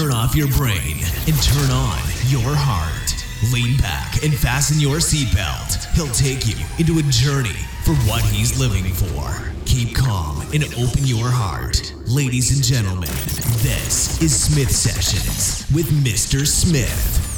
turn off your brain and turn on your heart. Lean back and fasten your seatbelt. He'll take you into a journey for what he's living for. Keep calm and open your heart. Ladies and gentlemen, this is Smith Sessions with Mr. Smith.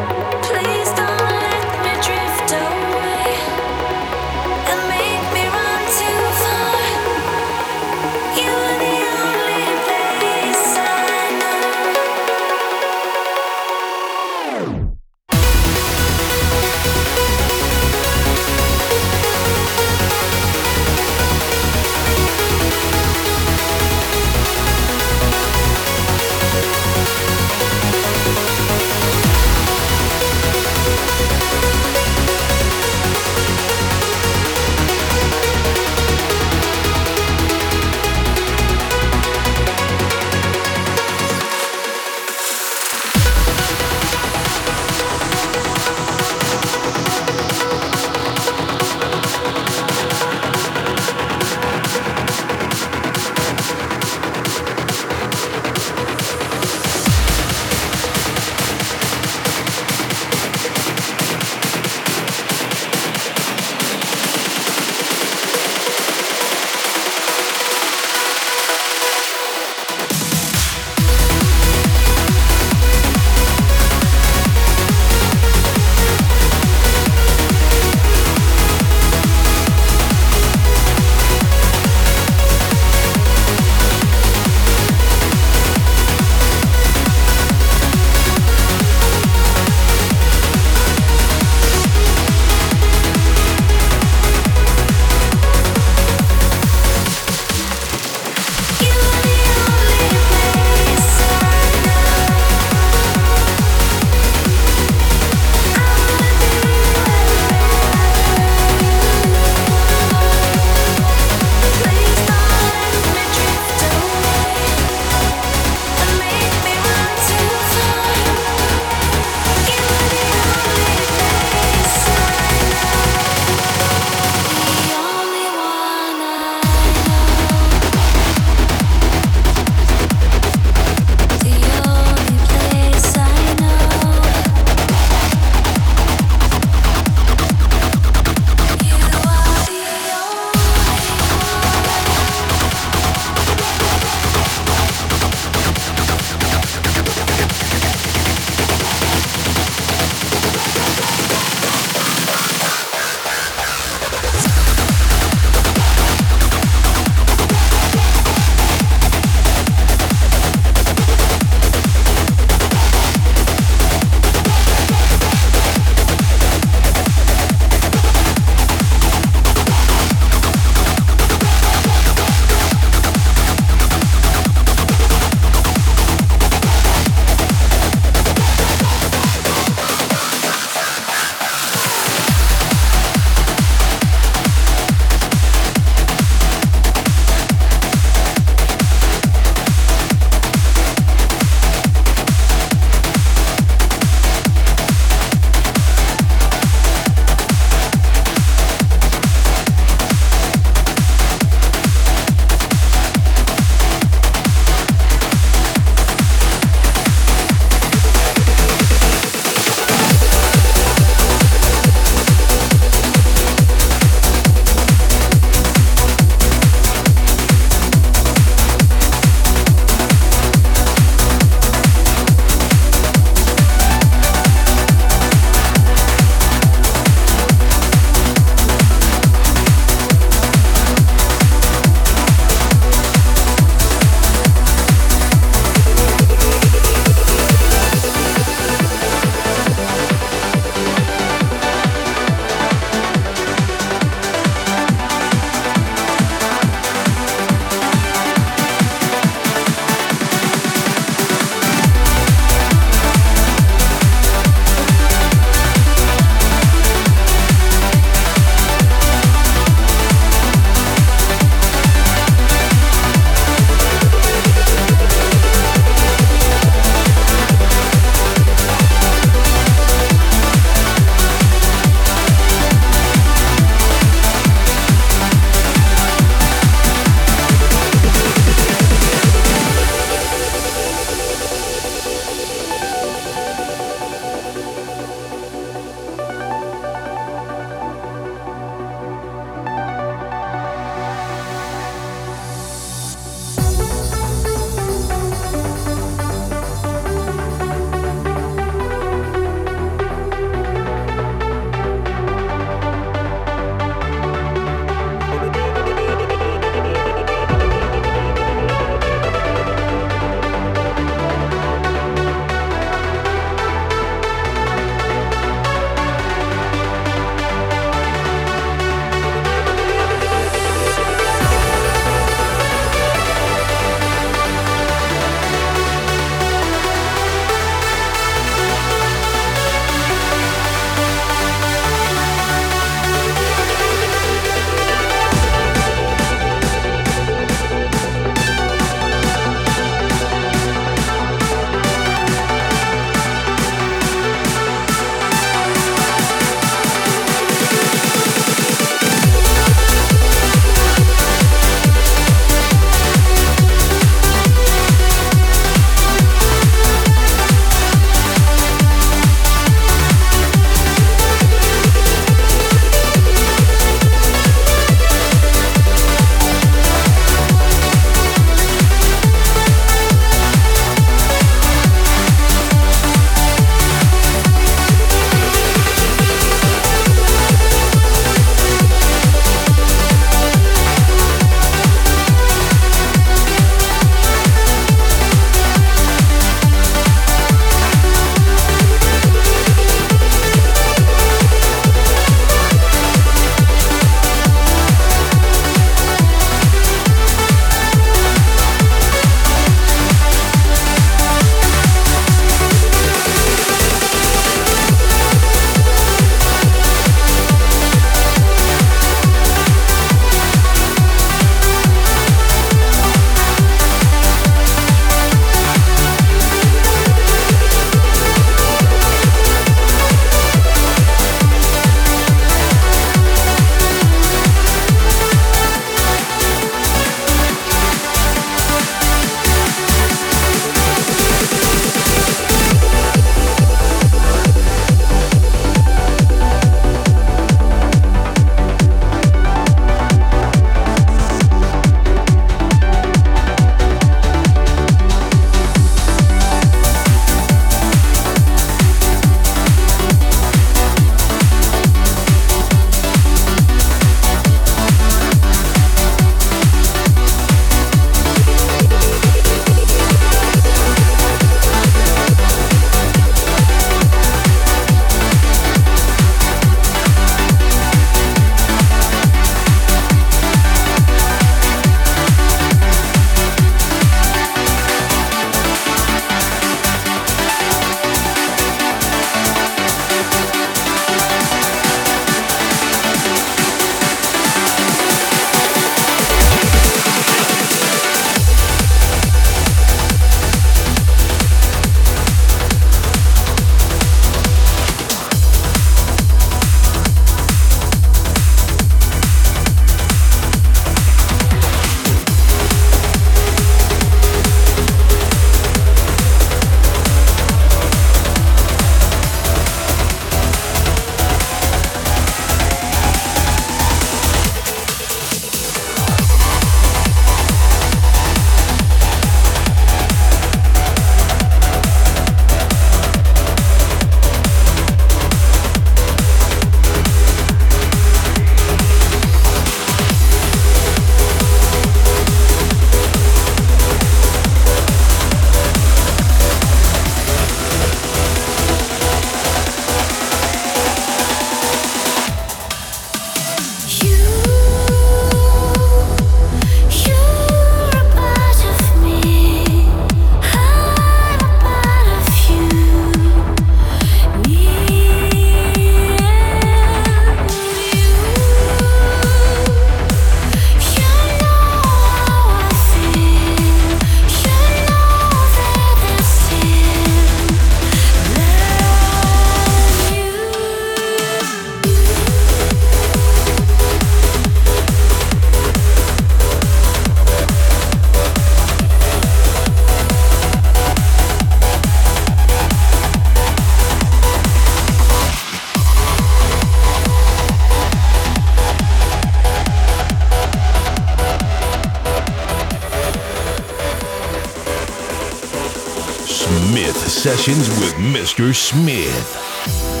Mr. Smith.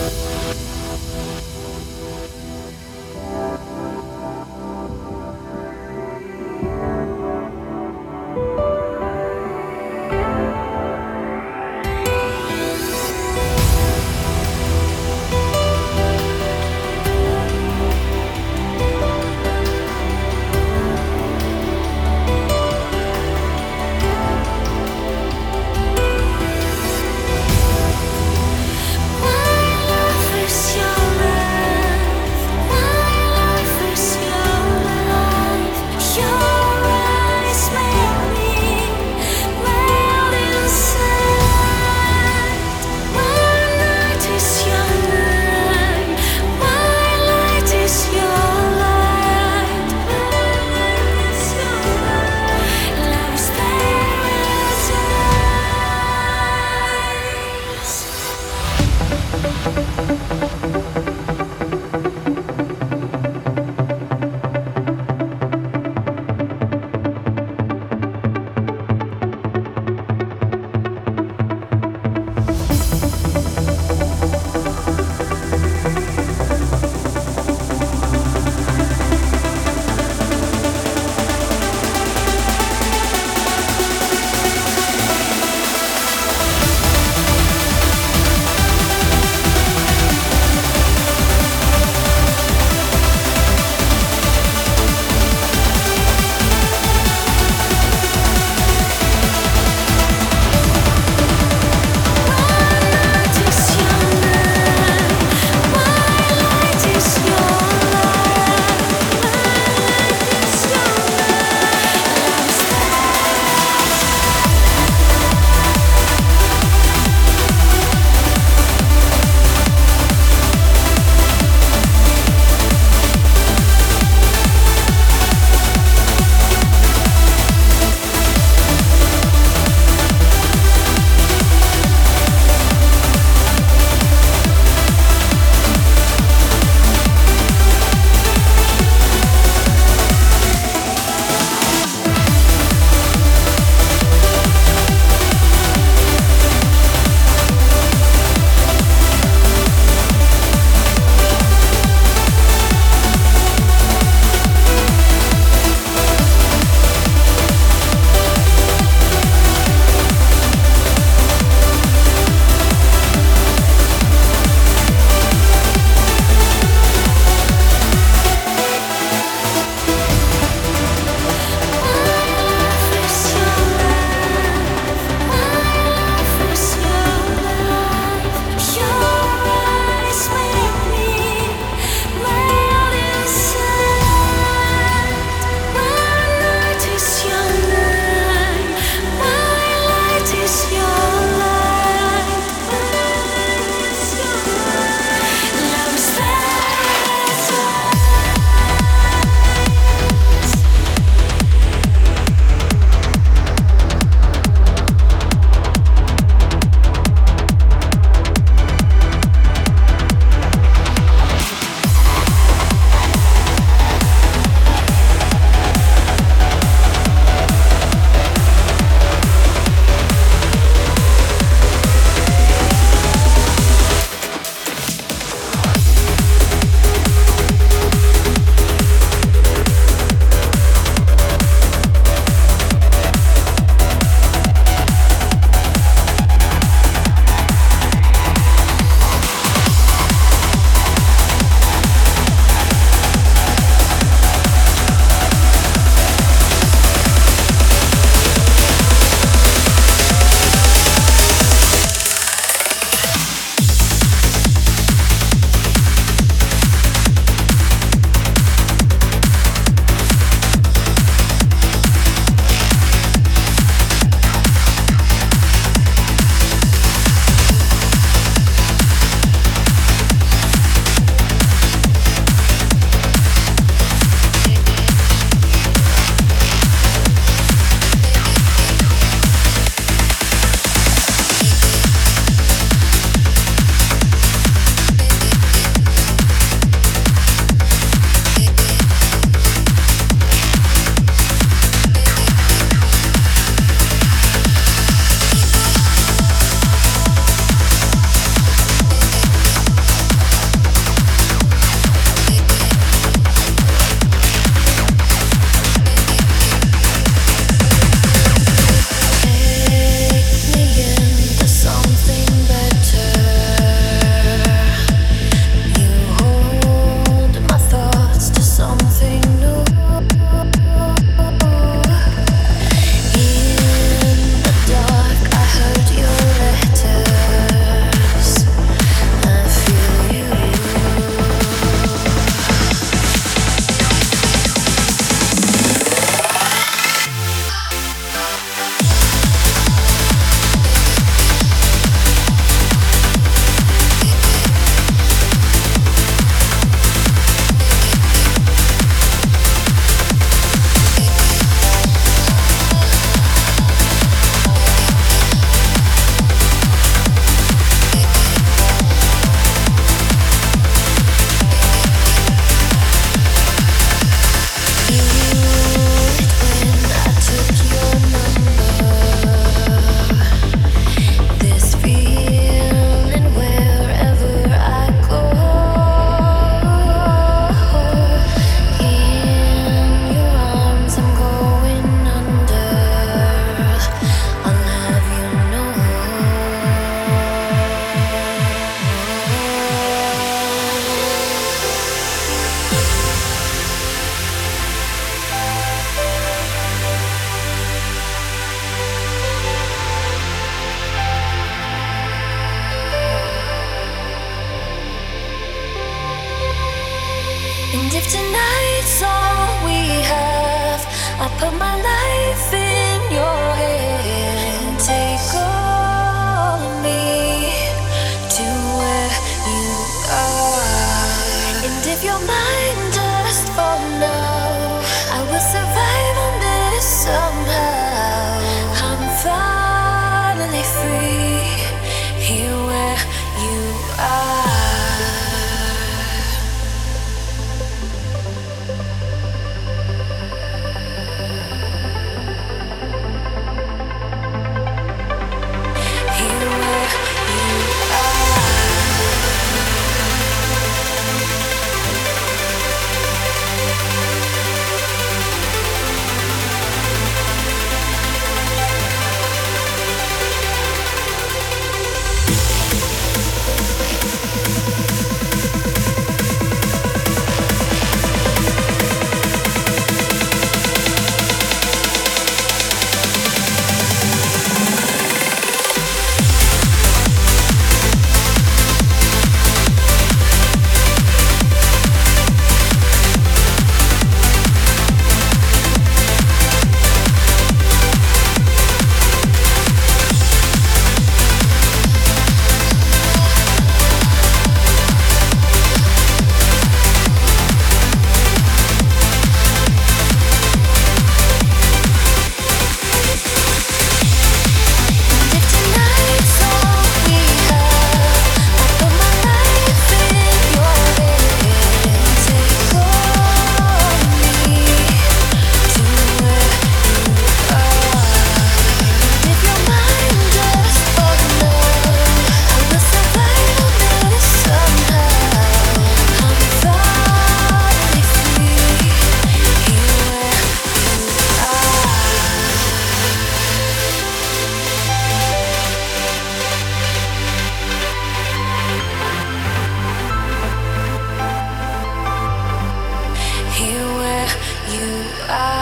I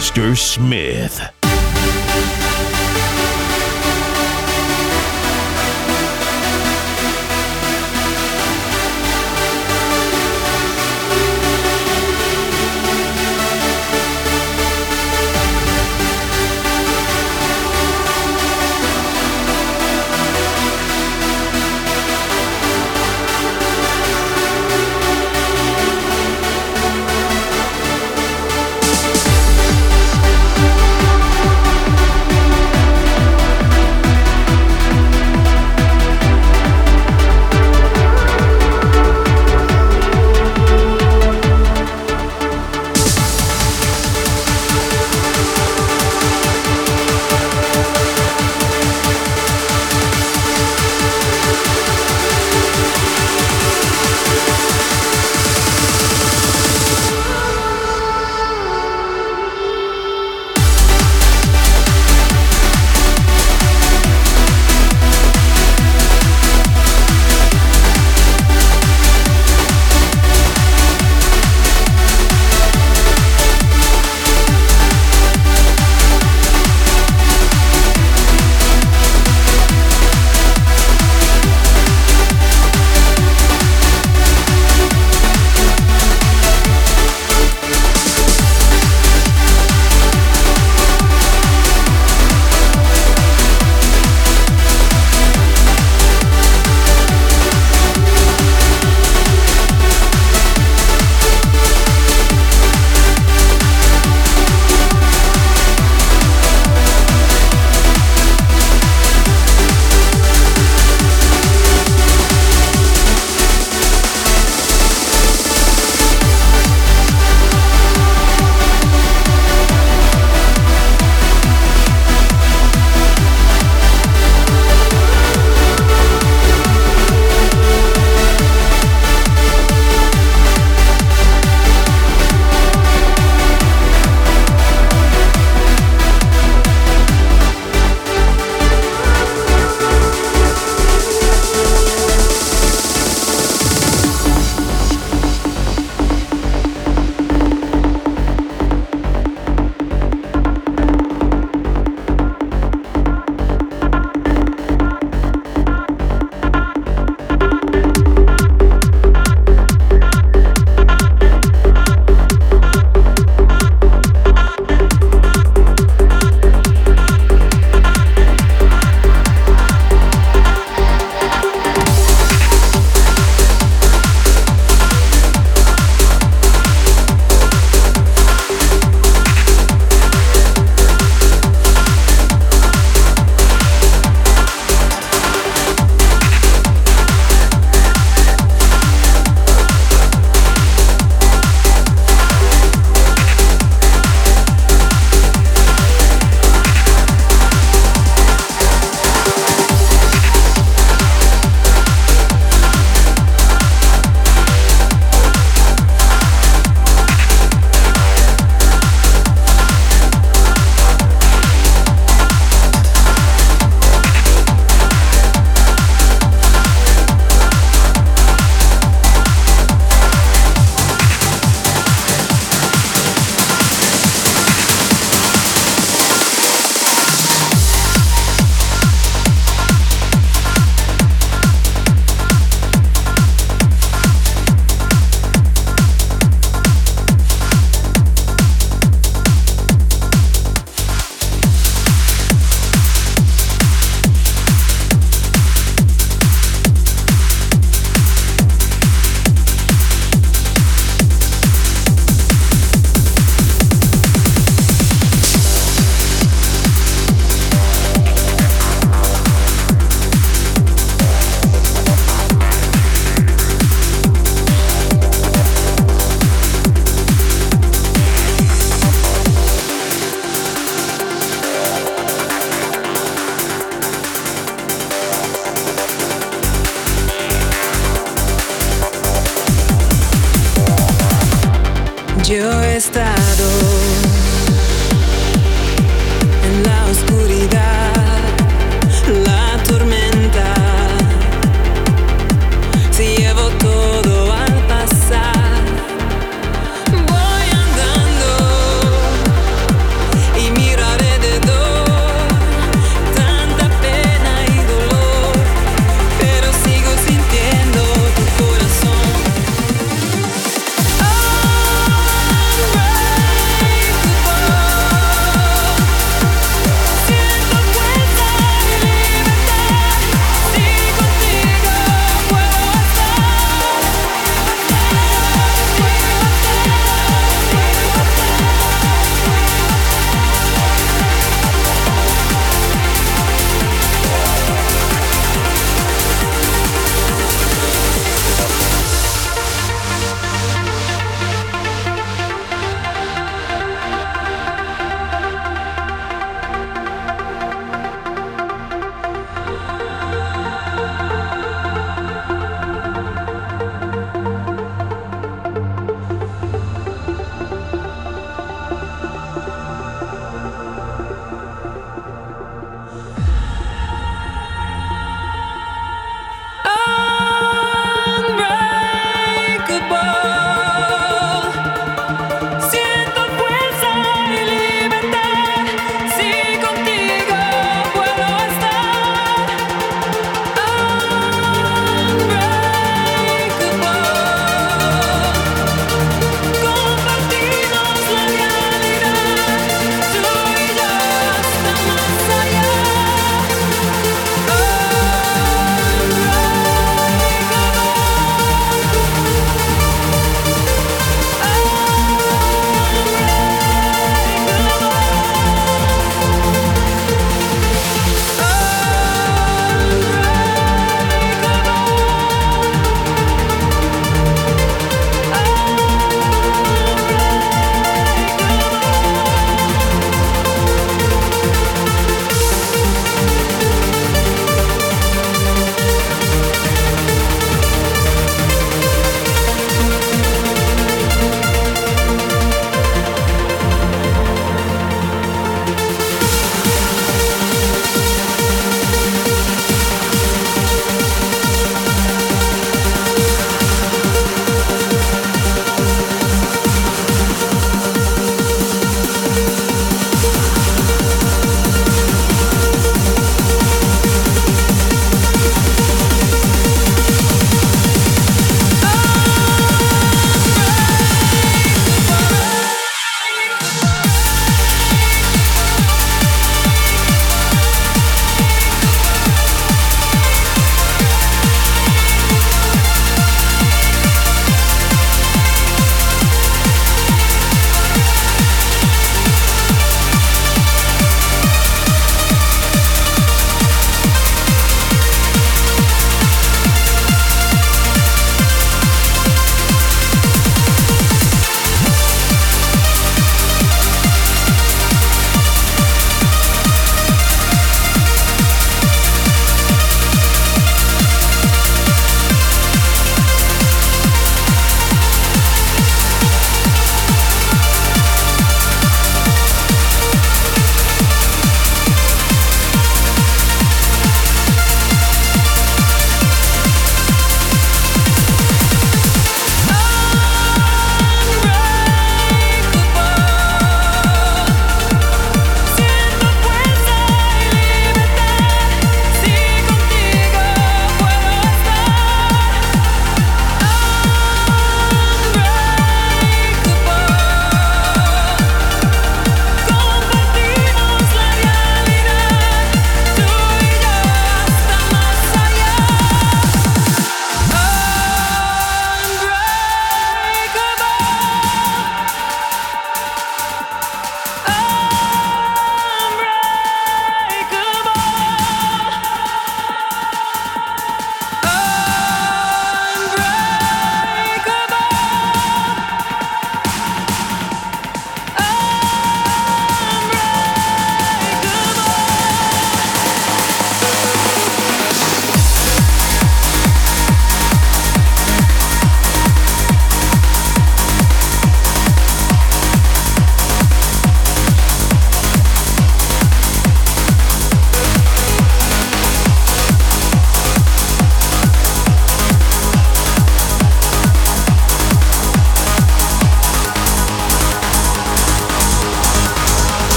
Mr. Smith.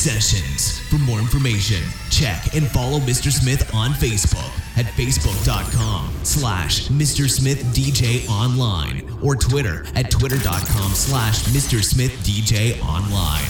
Sessions. For more information, check and follow Mr. Smith on Facebook at facebook.com slash Mr. Smith DJ Online or Twitter at twitter.com slash Mr. Smith DJ Online.